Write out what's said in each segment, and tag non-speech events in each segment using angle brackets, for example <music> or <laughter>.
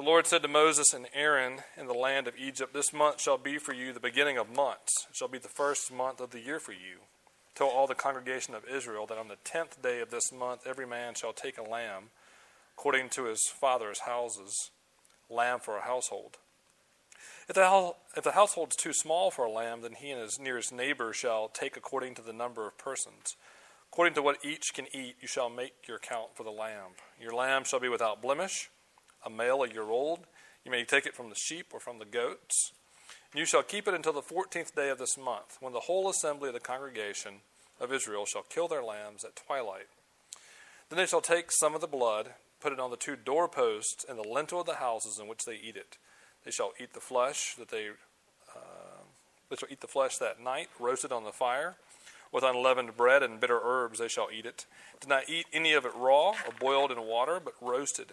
The Lord said to Moses and Aaron in the land of Egypt, This month shall be for you the beginning of months, it shall be the first month of the year for you. Tell all the congregation of Israel that on the tenth day of this month every man shall take a lamb, according to his father's houses, lamb for a household. If the, if the household is too small for a lamb, then he and his nearest neighbor shall take according to the number of persons. According to what each can eat, you shall make your count for the lamb. Your lamb shall be without blemish, a male a year old. You may take it from the sheep or from the goats. You shall keep it until the fourteenth day of this month, when the whole assembly of the congregation of Israel shall kill their lambs at twilight. Then they shall take some of the blood, put it on the two doorposts and the lintel of the houses in which they eat it. They shall eat the flesh that they uh, they shall eat the flesh that night, roasted on the fire. With unleavened bread and bitter herbs they shall eat it. Do not eat any of it raw or boiled in water, but roasted,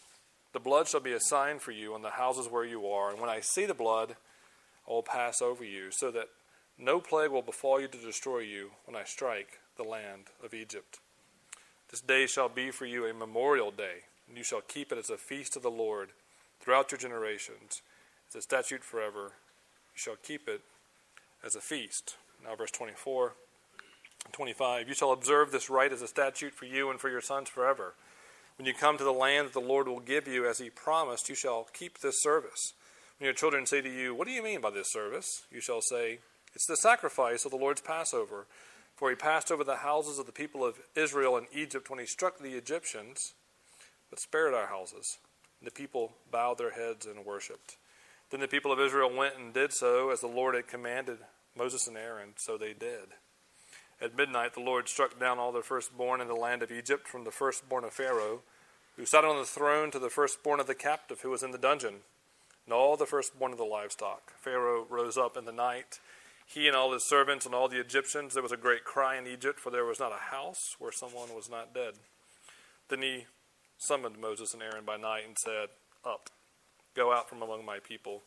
The blood shall be a sign for you on the houses where you are, and when I see the blood, I will pass over you, so that no plague will befall you to destroy you when I strike the land of Egypt. This day shall be for you a memorial day, and you shall keep it as a feast of the Lord throughout your generations. It's a statute forever. You shall keep it as a feast. Now, verse 24 and 25. You shall observe this rite as a statute for you and for your sons forever. When you come to the land that the Lord will give you as he promised, you shall keep this service. When your children say to you, What do you mean by this service? You shall say, It's the sacrifice of the Lord's Passover. For he passed over the houses of the people of Israel in Egypt when he struck the Egyptians, but spared our houses. And the people bowed their heads and worshipped. Then the people of Israel went and did so as the Lord had commanded Moses and Aaron, so they did. At midnight, the Lord struck down all the firstborn in the land of Egypt, from the firstborn of Pharaoh, who sat on the throne, to the firstborn of the captive who was in the dungeon, and all the firstborn of the livestock. Pharaoh rose up in the night, he and all his servants and all the Egyptians. There was a great cry in Egypt, for there was not a house where someone was not dead. Then he summoned Moses and Aaron by night and said, Up, go out from among my people,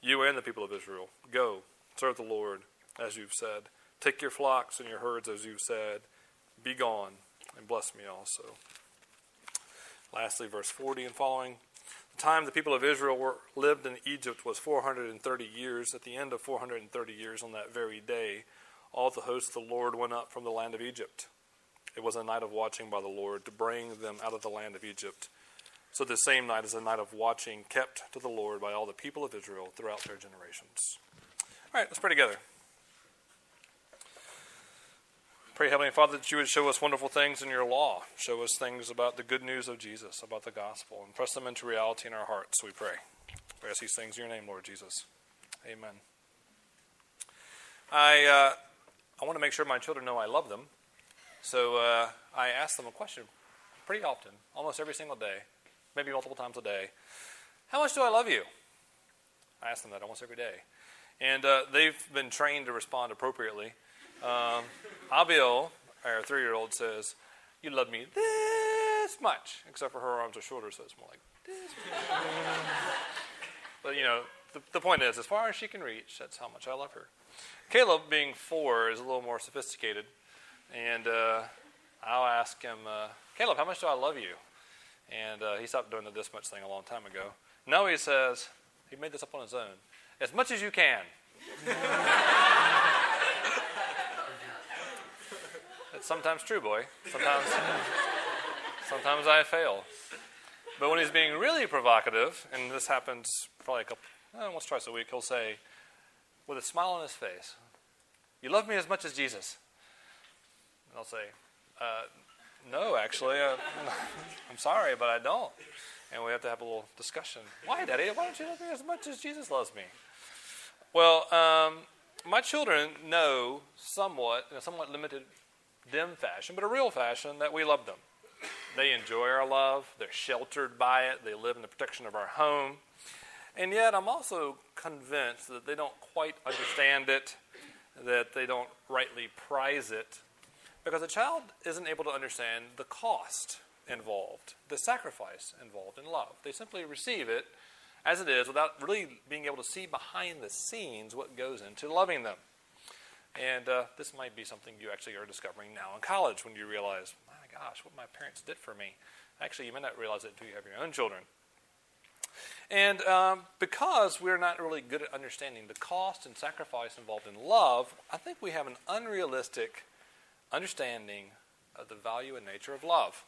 you and the people of Israel. Go, serve the Lord, as you've said. Take your flocks and your herds, as you've said. Be gone, and bless me also. Lastly, verse 40 and following. The time the people of Israel were, lived in Egypt was 430 years. At the end of 430 years, on that very day, all the hosts of the Lord went up from the land of Egypt it was a night of watching by the Lord to bring them out of the land of Egypt. So this same night is a night of watching kept to the Lord by all the people of Israel throughout their generations. All right, let's pray together. Pray, Heavenly Father, that you would show us wonderful things in your law. Show us things about the good news of Jesus, about the gospel, and press them into reality in our hearts, we pray. We ask these things in your name, Lord Jesus. Amen. I, uh, I want to make sure my children know I love them. So uh, I ask them a question pretty often, almost every single day, maybe multiple times a day. How much do I love you? I ask them that almost every day. And uh, they've been trained to respond appropriately. Um, Abiel, our three year old, says, You love me this much, except for her arms are shorter, so it's more like this <laughs> but, you know, the, the point is, as far as she can reach, that's how much I love her. Caleb, being four, is a little more sophisticated. And uh, I'll ask him, uh, Caleb, how much do I love you? And uh, he stopped doing the this much thing a long time ago. No, he says, he made this up on his own. As much as you can. <laughs> it's sometimes true, boy. Sometimes, <laughs> sometimes I fail. But when he's being really provocative, and this happens probably a couple, eh, once, twice a week, he'll say, with a smile on his face, You love me as much as Jesus. And I'll say, uh, no, actually, uh, <laughs> I'm sorry, but I don't. And we have to have a little discussion. Why, Daddy? Why don't you love me as much as Jesus loves me? Well, um, my children know somewhat, in a somewhat limited, dim fashion, but a real fashion, that we love them. They enjoy our love. They're sheltered by it. They live in the protection of our home. And yet, I'm also convinced that they don't quite understand it, that they don't rightly prize it, because a child isn't able to understand the cost involved, the sacrifice involved in love. They simply receive it as it is without really being able to see behind the scenes what goes into loving them. And uh, this might be something you actually are discovering now in college when you realize, my gosh, what my parents did for me. Actually, you may not realize it until you have your own children. And um, because we're not really good at understanding the cost and sacrifice involved in love, I think we have an unrealistic understanding of the value and nature of love.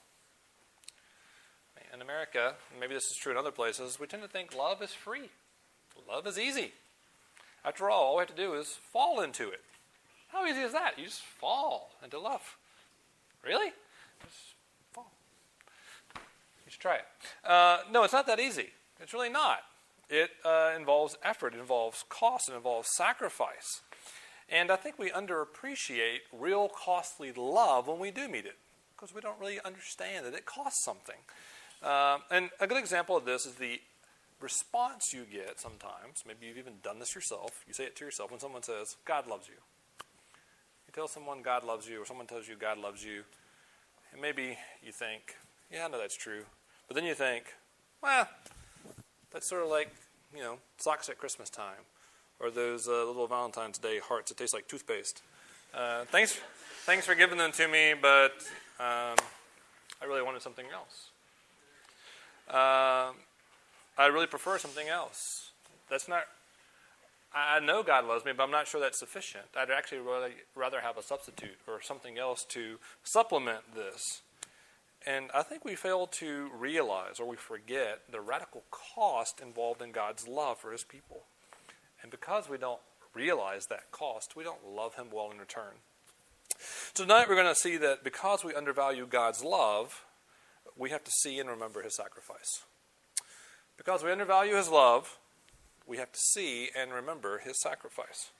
In America, maybe this is true in other places, we tend to think love is free. Love is easy. After all, all we have to do is fall into it. How easy is that? You just fall into love. Really? Just fall. You should try it. Uh, no, it's not that easy. It's really not. It uh, involves effort, it involves cost, it involves sacrifice. And I think we underappreciate real costly love when we do meet it because we don't really understand that it costs something. Um, and a good example of this is the response you get sometimes. Maybe you've even done this yourself. You say it to yourself when someone says, God loves you. Tell someone God loves you, or someone tells you God loves you, and maybe you think, yeah, I know that's true. But then you think, well, that's sort of like, you know, socks at Christmas time, or those uh, little Valentine's Day hearts that taste like toothpaste. Uh, thanks, thanks for giving them to me, but um, I really wanted something else. Um, I really prefer something else. That's not I know God loves me, but I'm not sure that's sufficient. I'd actually really rather have a substitute or something else to supplement this. And I think we fail to realize or we forget the radical cost involved in God's love for his people. And because we don't realize that cost, we don't love him well in return. Tonight we're going to see that because we undervalue God's love, we have to see and remember his sacrifice. Because we undervalue his love, we have to see and remember his sacrifice.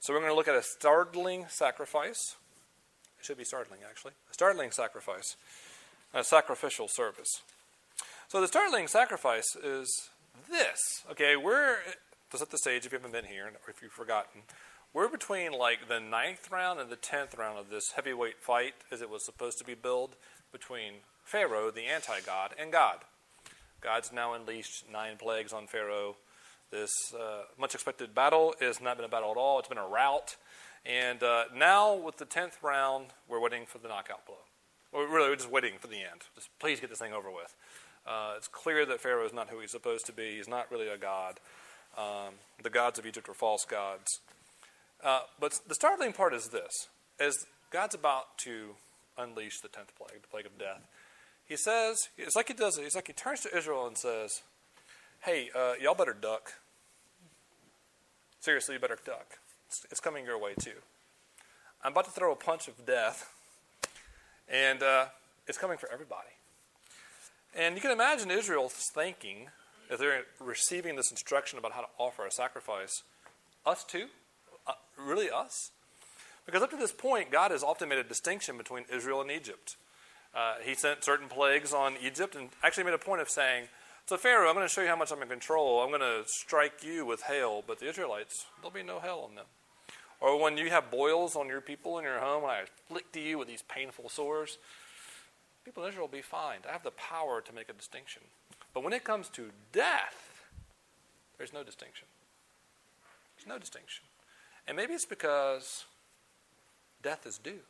So we're going to look at a startling sacrifice. It should be startling, actually. A startling sacrifice, a sacrificial service. So the startling sacrifice is this. Okay, we're, to set the stage if you haven't been here, or if you've forgotten, we're between like the ninth round and the tenth round of this heavyweight fight, as it was supposed to be billed, between Pharaoh, the anti God, and God. God's now unleashed nine plagues on Pharaoh. This uh, much expected battle has not been a battle at all, it's been a rout. And uh, now, with the 10th round, we're waiting for the knockout blow. We're really we're just waiting for the end. Just please get this thing over with. Uh, it's clear that Pharaoh is not who he's supposed to be. He's not really a god. Um, the gods of Egypt are false gods. Uh, but the startling part is this: as God's about to unleash the tenth plague, the plague of death, He says, it's like He does. It's like He turns to Israel and says, "Hey, uh, y'all better duck seriously, you better duck. It's, it's, coming your way too. I'm about to throw a punch of death, and uh, it's coming for everybody. And you can imagine Israel's thinking, as they're receiving this instruction about how to offer a sacrifice, us too? Uh, really us? Because up to this point, God has often made a distinction between Israel and Egypt. Uh, he sent certain plagues on Egypt and actually made a point of saying, so, Pharaoh, I'm going to show you how much I'm in control. I'm going to strike you with hail, but the Israelites, there'll be no hail on them. Or when you have boils on your people in your home, when I afflict you with these painful sores, people in Israel will be fine. I have the power to make a distinction. But when it comes to death, there's no distinction. There's no distinction. And maybe it's because death is due.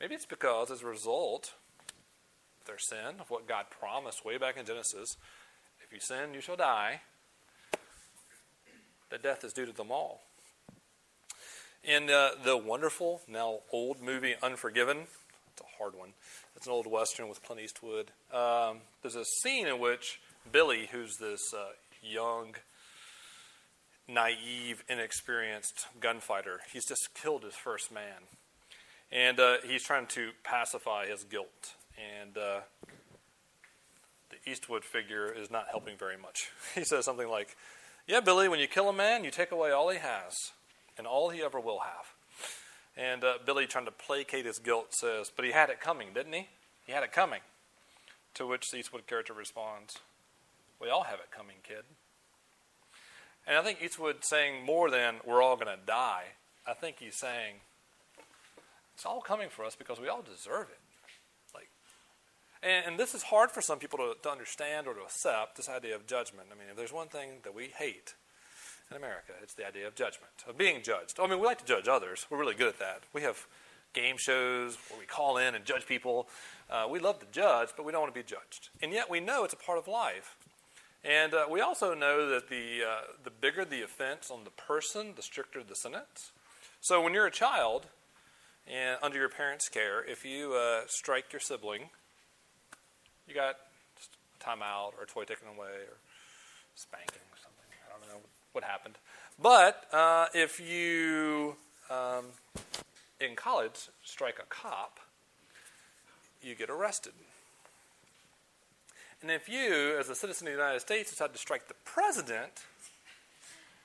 Maybe it's because, as a result their sin, of what God promised way back in Genesis. If you sin, you shall die. That death is due to them all. In uh, the wonderful, now old movie Unforgiven, it's a hard one. It's an old western with Clint Eastwood. Um, there's a scene in which Billy, who's this uh, young, naive, inexperienced gunfighter, he's just killed his first man. And uh, he's trying to pacify his guilt and uh, the Eastwood figure is not helping very much. <laughs> He says something like, Yeah, Billy, when you kill a man, you take away all he has and all he ever will have. And uh, Billy, trying to placate his guilt, says, But he had it coming, didn't he? He had it coming. To which the Eastwood character responds, We all have it coming, kid. And I think Eastwood saying more than we're all going to die. I think he's saying it's all coming for us because we all deserve it. And, and this is hard for some people to, to understand or to accept this idea of judgment. I mean, if there's one thing that we hate in America, it's the idea of judgment, of being judged. I mean, we like to judge others. We're really good at that. We have game shows where we call in and judge people. Uh, we love to judge, but we don't want to be judged. And yet we know it's a part of life. And uh, we also know that the, uh, the bigger the offense on the person, the stricter the sentence. So when you're a child and under your parents' care, if you uh, strike your sibling, you got a timeout or a toy taken away or spanking or something. I don't know what happened. But uh, if you, um, in college, strike a cop, you get arrested. And if you, as a citizen of the United States, decide to strike the president,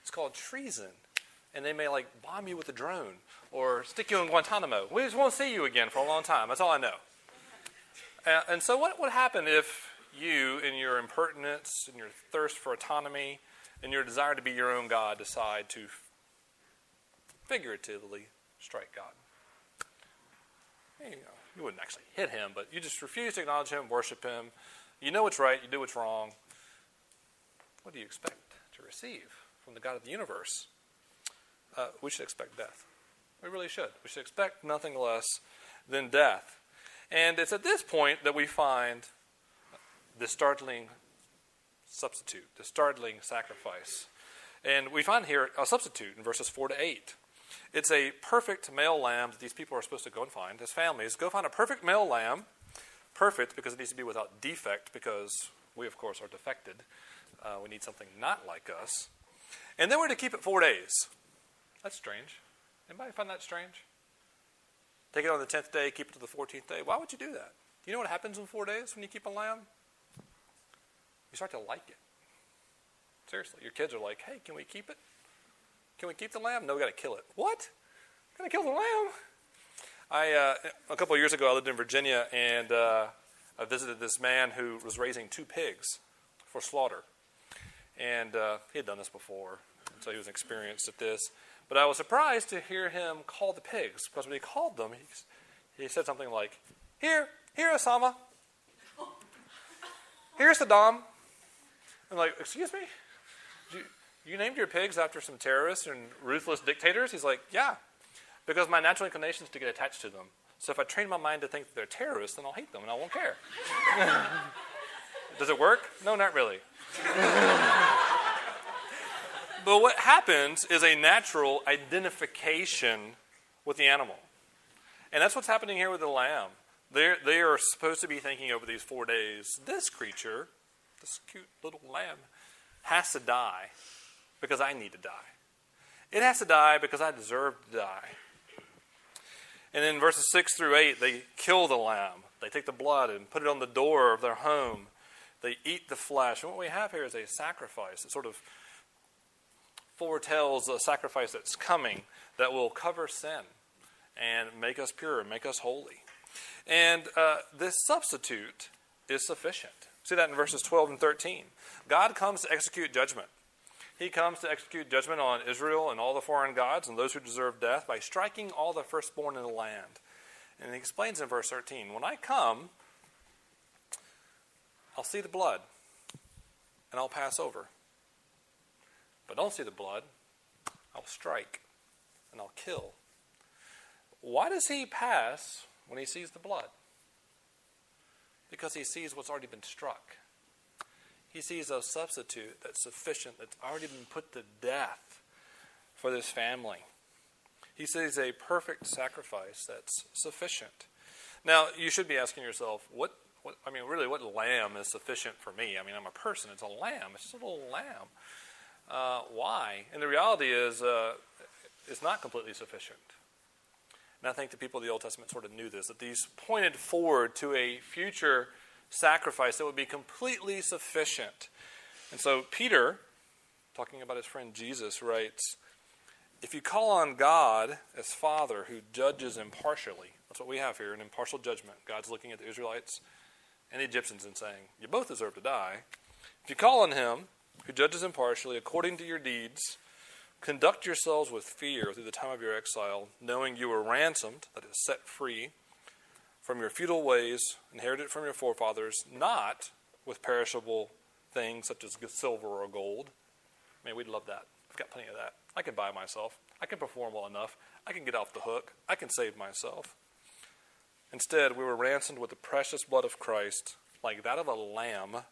it's called treason. And they may like bomb you with a drone or stick you in Guantanamo. We just won't see you again for a long time. That's all I know. Uh, and so, what would happen if you, in your impertinence, in your thirst for autonomy, in your desire to be your own God, decide to figuratively strike God? You, know, you wouldn't actually hit him, but you just refuse to acknowledge him, worship him, you know what's right, you do what's wrong. What do you expect to receive from the God of the universe? Uh, we should expect death. We really should. We should expect nothing less than death. And it's at this point that we find the startling substitute, the startling sacrifice. And we find here a substitute in verses 4 to 8. It's a perfect male lamb that these people are supposed to go and find as families. Go find a perfect male lamb perfect because it needs to be without defect because we, of course, are defected. Uh, we need something not like us. And then we're to keep it four days. That's strange. Anybody find that strange? Take it on the 10th day, keep it to the 14th day. Why would you do that? You know what happens in four days when you keep a lamb? You start to like it. Seriously, your kids are like, hey, can we keep it? Can we keep the lamb? No, we got to kill it. What? To kill the lamb? I uh, a couple of years ago, I lived in Virginia, and uh, I visited this man who was raising two pigs for slaughter, and uh, he had done this before, so he was experienced at this. But I was surprised to hear him call the pigs because when he called them, he, he said something like, "Here, here, Osama. Here's Saddam." I'm like, "Excuse me." You, you named your pigs after some terrorists and ruthless dictators? He's like, Yeah. Because my natural inclination is to get attached to them. So if I train my mind to think that they're terrorists, then I'll hate them and I won't care. <laughs> Does it work? No, not really. <laughs> but what happens is a natural identification with the animal. And that's what's happening here with the lamb. They're, they are supposed to be thinking over these four days this creature, this cute little lamb, has to die because I need to die. It has to die because I deserve to die. And in verses 6 through 8, they kill the lamb. They take the blood and put it on the door of their home. They eat the flesh. And what we have here is a sacrifice that sort of foretells a sacrifice that's coming that will cover sin and make us pure and make us holy. And uh, this substitute is sufficient. See that in verses 12 and 13. God comes to execute judgment. He comes to execute judgment on Israel and all the foreign gods and those who deserve death by striking all the firstborn in the land. And he explains in verse 13 When I come, I'll see the blood and I'll pass over. But don't see the blood, I'll strike and I'll kill. Why does he pass when he sees the blood? Because he sees what's already been struck. He sees a substitute that's sufficient, that's already been put to death for this family. He sees a perfect sacrifice that's sufficient. Now, you should be asking yourself, what, what I mean, really, what lamb is sufficient for me? I mean, I'm a person, it's a lamb, it's just a little lamb. Uh, why? And the reality is, uh, it's not completely sufficient. And I think the people of the Old Testament sort of knew this, that these pointed forward to a future sacrifice that would be completely sufficient. And so Peter, talking about his friend Jesus, writes If you call on God as Father who judges impartially, that's what we have here an impartial judgment. God's looking at the Israelites and the Egyptians and saying, You both deserve to die. If you call on him who judges impartially according to your deeds. Conduct yourselves with fear through the time of your exile, knowing you were ransomed, that is, set free, from your feudal ways, inherited from your forefathers, not with perishable things such as silver or gold. I mean, we'd love that. I've got plenty of that. I can buy myself. I can perform well enough. I can get off the hook. I can save myself. Instead, we were ransomed with the precious blood of Christ, like that of a lamb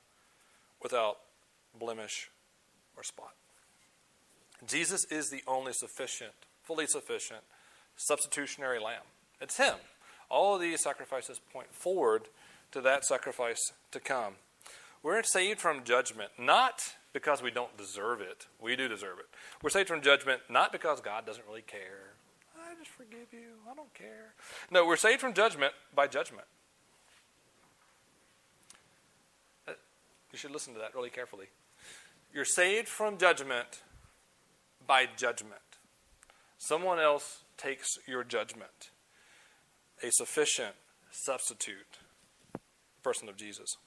without blemish or spot. Jesus is the only sufficient, fully sufficient, substitutionary lamb. It's Him. All of these sacrifices point forward to that sacrifice to come. We're saved from judgment, not because we don't deserve it. We do deserve it. We're saved from judgment not because God doesn't really care. I just forgive you. I don't care. No, we're saved from judgment by judgment. Uh, you should listen to that really carefully. You're saved from judgment by judgment. Someone else takes your judgment. A sufficient substitute, person of Jesus.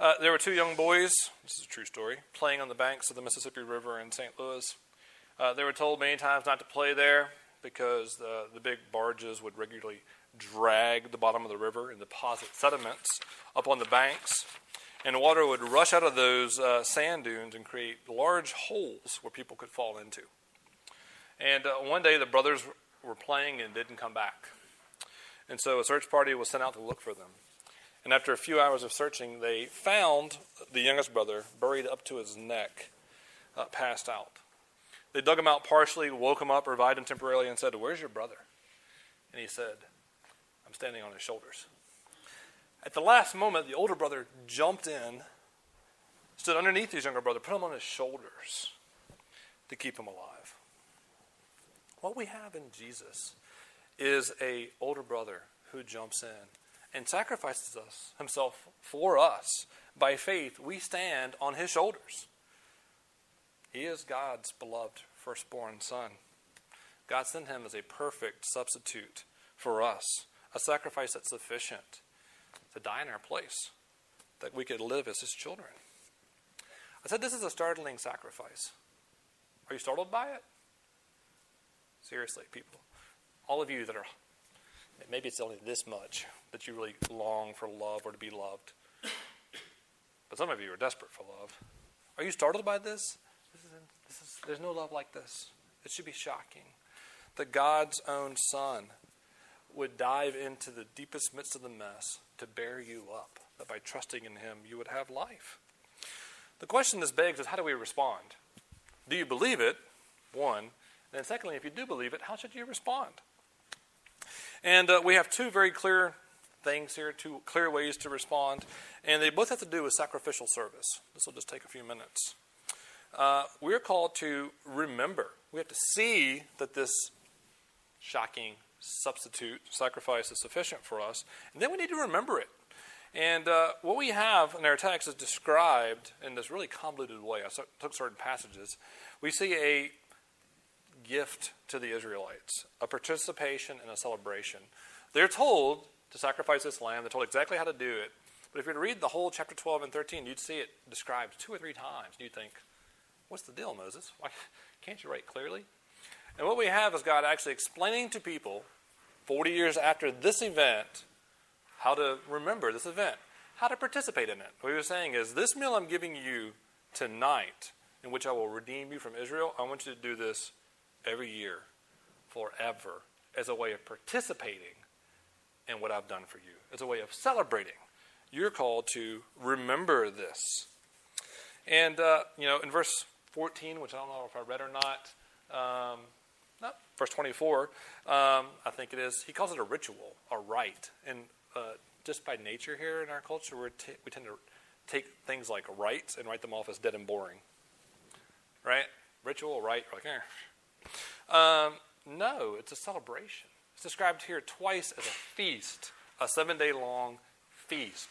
Uh, there were two young boys, this is a true story, playing on the banks of the Mississippi River in St. Louis. Uh, they were told many times not to play there because the, the big barges would regularly drag the bottom of the river and deposit sediments up on the banks. And water would rush out of those uh, sand dunes and create large holes where people could fall into. And uh, one day the brothers were playing and didn't come back. And so a search party was sent out to look for them. And after a few hours of searching, they found the youngest brother buried up to his neck, uh, passed out. They dug him out partially, woke him up, revived him temporarily, and said, Where's your brother? And he said, I'm standing on his shoulders. At the last moment, the older brother jumped in, stood underneath his younger brother, put him on his shoulders to keep him alive. What we have in Jesus is a older brother who jumps in and sacrifices us, himself for us. By faith, we stand on his shoulders. He is God's beloved firstborn son. God sent him as a perfect substitute for us, a sacrifice that's sufficient to die in our place, that we could live as his children. I said this is a startling sacrifice. Are you startled by it? Seriously, people. All of you that are maybe it's only this much that you really long for love or to be loved. But some of you are desperate for love. Are you startled by this? This is, this is, there's no love like this. It should be shocking that God's own Son would dive into the deepest midst of the mess to bear you up, that by trusting in Him you would have life. The question this begs is how do we respond? Do you believe it? One. And then, secondly, if you do believe it, how should you respond? And uh, we have two very clear things here, two clear ways to respond, and they both have to do with sacrificial service. This will just take a few minutes. Uh, we're called to remember. We have to see that this shocking substitute sacrifice is sufficient for us, and then we need to remember it. And uh, what we have in our text is described in this really convoluted way. I took certain passages. We see a gift to the Israelites, a participation and a celebration. They're told to sacrifice this lamb, they're told exactly how to do it. But if you read the whole chapter 12 and 13, you'd see it described two or three times. You'd think, what's the deal, Moses? Why can't you write clearly? And what we have is God actually explaining to people 40 years after this event how to remember this event, how to participate in it. What he was saying is, this meal I'm giving you tonight, in which I will redeem you from Israel, I want you to do this every year, forever, as a way of participating in what I've done for you, as a way of celebrating. You're called to remember this. And, uh, you know, in verse 14, which I don't know if I read or not, um, not verse 24, um, I think it is, he calls it a ritual, a rite. And uh, just by nature here in our culture, we t- we tend to take things like rites and write them off as dead and boring. Right? Ritual, rite, like, eh, um, no, it's a celebration. It's described here twice as a feast, a seven day long feast.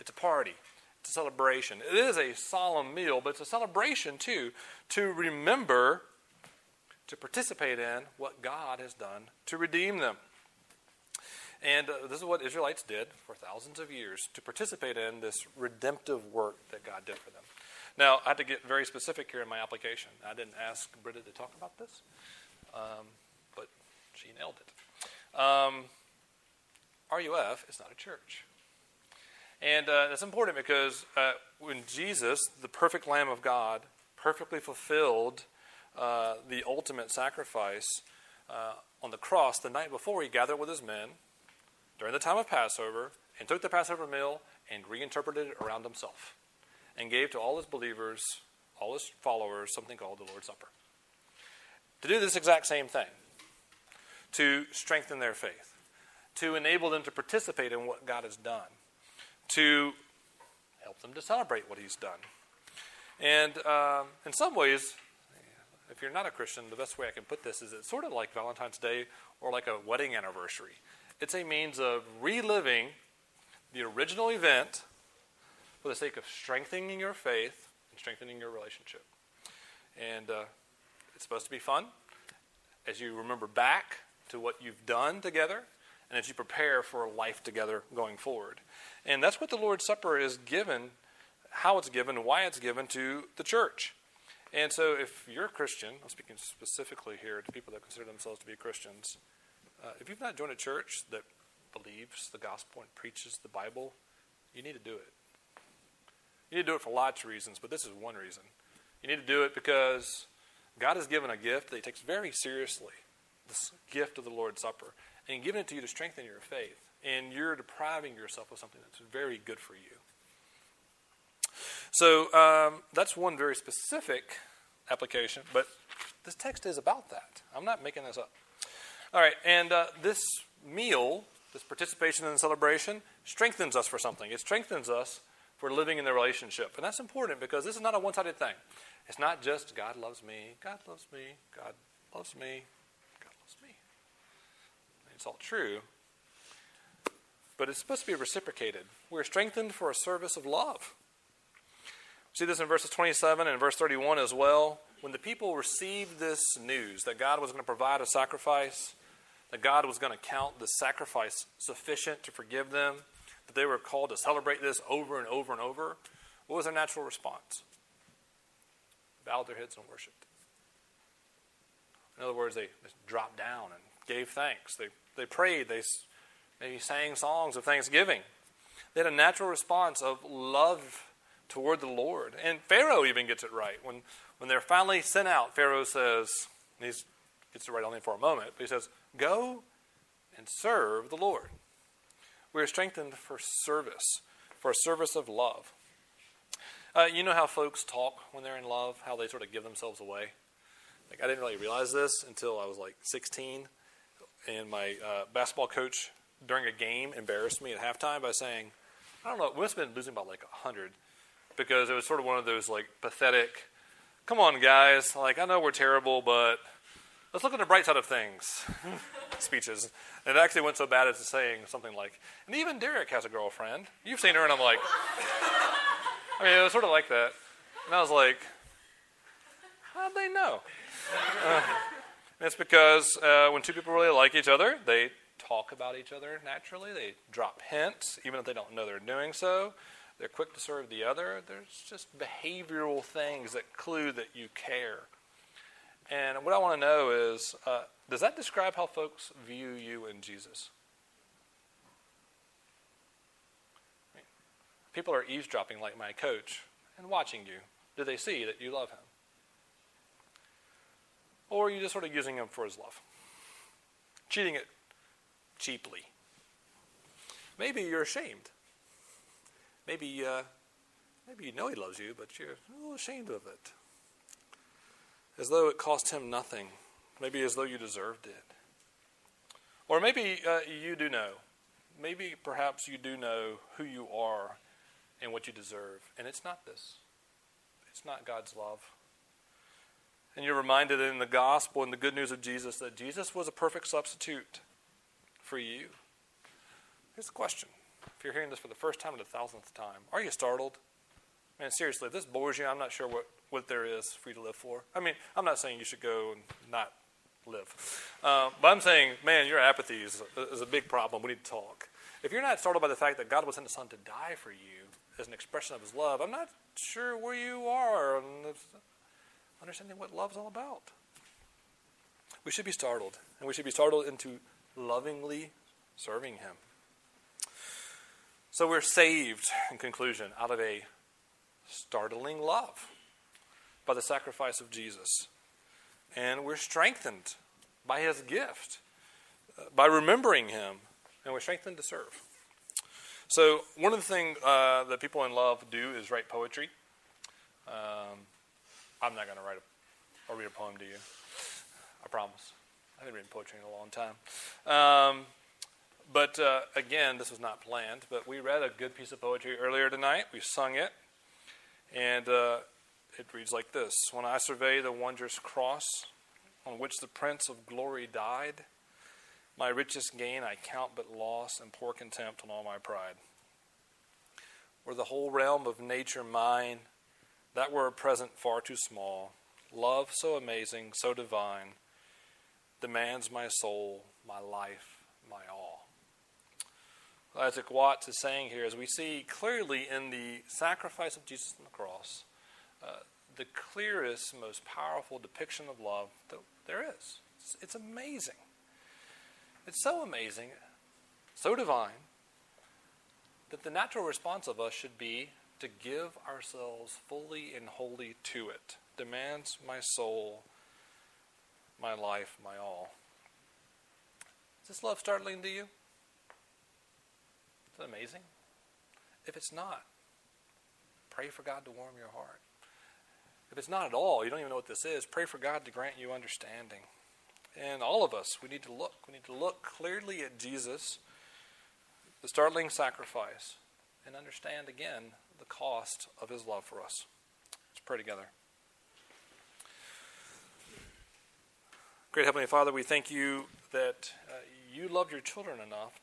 It's a party, it's a celebration. It is a solemn meal, but it's a celebration too, to remember, to participate in what God has done to redeem them. And uh, this is what Israelites did for thousands of years to participate in this redemptive work that God did for them. Now, I had to get very specific here in my application. I didn't ask Britta to talk about this, um, but she nailed it. Um, RUF is not a church. And uh, that's important because uh, when Jesus, the perfect Lamb of God, perfectly fulfilled uh, the ultimate sacrifice uh, on the cross the night before he gathered with his men during the time of Passover and took the Passover meal and reinterpreted it around himself and gave to all his believers, all his followers, something called the Lord's Supper. To do this exact same thing, to strengthen their faith, to enable them to participate in what God has done, to help them to celebrate what He's done. And um, in some ways, if you're not a Christian, the best way I can put this is it's sort of like Valentine's Day or like a wedding anniversary. It's a means of reliving the original event for the sake of strengthening your faith and strengthening your relationship. And uh, it's supposed to be fun as you remember back to what you've done together and as you prepare for life together going forward. And that's what the Lord's Supper is given, how it's given, why it's given to the church. And so, if you're a Christian, I'm speaking specifically here to people that consider themselves to be Christians, uh, if you've not joined a church that believes the gospel and preaches the Bible, you need to do it. You need to do it for lots of reasons, but this is one reason. You need to do it because God has given a gift that He takes very seriously this gift of the Lord's Supper. And given it to you to strengthen your faith. And you're depriving yourself of something that's very good for you. So um, that's one very specific application, but this text is about that. I'm not making this up. All right, and uh, this meal, this participation in the celebration, strengthens us for something. It strengthens us for living in the relationship. And that's important because this is not a one sided thing. It's not just God loves me, God loves me, God loves me, God loves me. It's all true, but it's supposed to be reciprocated. We're strengthened for a service of love. See this in verses 27 and verse 31 as well. When the people received this news that God was going to provide a sacrifice, that God was going to count the sacrifice sufficient to forgive them, that they were called to celebrate this over and over and over, what was their natural response? Bowed their heads and worshiped. In other words, they dropped down and gave thanks. They, they prayed. They maybe sang songs of thanksgiving. They had a natural response of love toward the Lord. And Pharaoh even gets it right. When, when they're finally sent out, Pharaoh says, he gets it right only for a moment, but he says, Go and serve the Lord. We are strengthened for service, for a service of love. Uh, you know how folks talk when they're in love, how they sort of give themselves away? Like, I didn't really realize this until I was like 16, and my uh, basketball coach during a game embarrassed me at halftime by saying, I don't know, we must have been losing by like 100 because it was sort of one of those like pathetic, come on, guys, like I know we're terrible, but let's look at the bright side of things <laughs> speeches. And it actually went so bad as saying something like, and even Derek has a girlfriend. You've seen her, and I'm like, <laughs> I mean, it was sort of like that. And I was like, how'd they know? <laughs> Uh, it's because uh, when two people really like each other, they talk about each other naturally. They drop hints, even if they don't know they're doing so. They're quick to serve the other. There's just behavioral things that clue that you care. And what I want to know is uh, does that describe how folks view you and Jesus? People are eavesdropping like my coach and watching you. Do they see that you love him? Or are you just sort of using him for his love? Cheating it cheaply. Maybe you're ashamed maybe, uh, maybe you know he loves you, but you're a little ashamed of it. As though it cost him nothing. Maybe as though you deserved it. Or maybe uh, you do know. Maybe perhaps you do know who you are and what you deserve. And it's not this. It's not God's love. And you're reminded in the gospel and the good news of Jesus that Jesus was a perfect substitute for you. Here's the question if you're hearing this for the first time or the thousandth time, are you startled? Man, seriously, if this bores you, I'm not sure what, what there is for you to live for. I mean, I'm not saying you should go and not live. Uh, but I'm saying, man, your apathy is, is a big problem. We need to talk. If you're not startled by the fact that God was sent His Son to die for you, as an expression of his love, I'm not sure where you are on understanding what love's all about. We should be startled, and we should be startled into lovingly serving him. So we're saved, in conclusion, out of a startling love by the sacrifice of Jesus. And we're strengthened by his gift, uh, by remembering him, and we're strengthened to serve. So, one of the things uh, that people in love do is write poetry. Um, I'm not going to write a, or read a poem to you. I promise. I haven't written poetry in a long time. Um, but uh, again, this was not planned, but we read a good piece of poetry earlier tonight. We sung it. And uh, it reads like this When I survey the wondrous cross on which the Prince of Glory died, my richest gain I count but loss and pour contempt on all my pride. Were the whole realm of nature mine, that were a present far too small. Love so amazing, so divine, demands my soul, my life. Isaac Watts is saying here, as we see clearly in the sacrifice of Jesus on the cross, uh, the clearest, most powerful depiction of love that there is. It's, it's amazing. It's so amazing, so divine, that the natural response of us should be to give ourselves fully and wholly to it. Demands my soul, my life, my all. Is this love startling to you? It amazing? If it's not, pray for God to warm your heart. If it's not at all, you don't even know what this is, pray for God to grant you understanding. And all of us, we need to look. We need to look clearly at Jesus, the startling sacrifice, and understand again the cost of his love for us. Let's pray together. Great Heavenly Father, we thank you that uh, you loved your children enough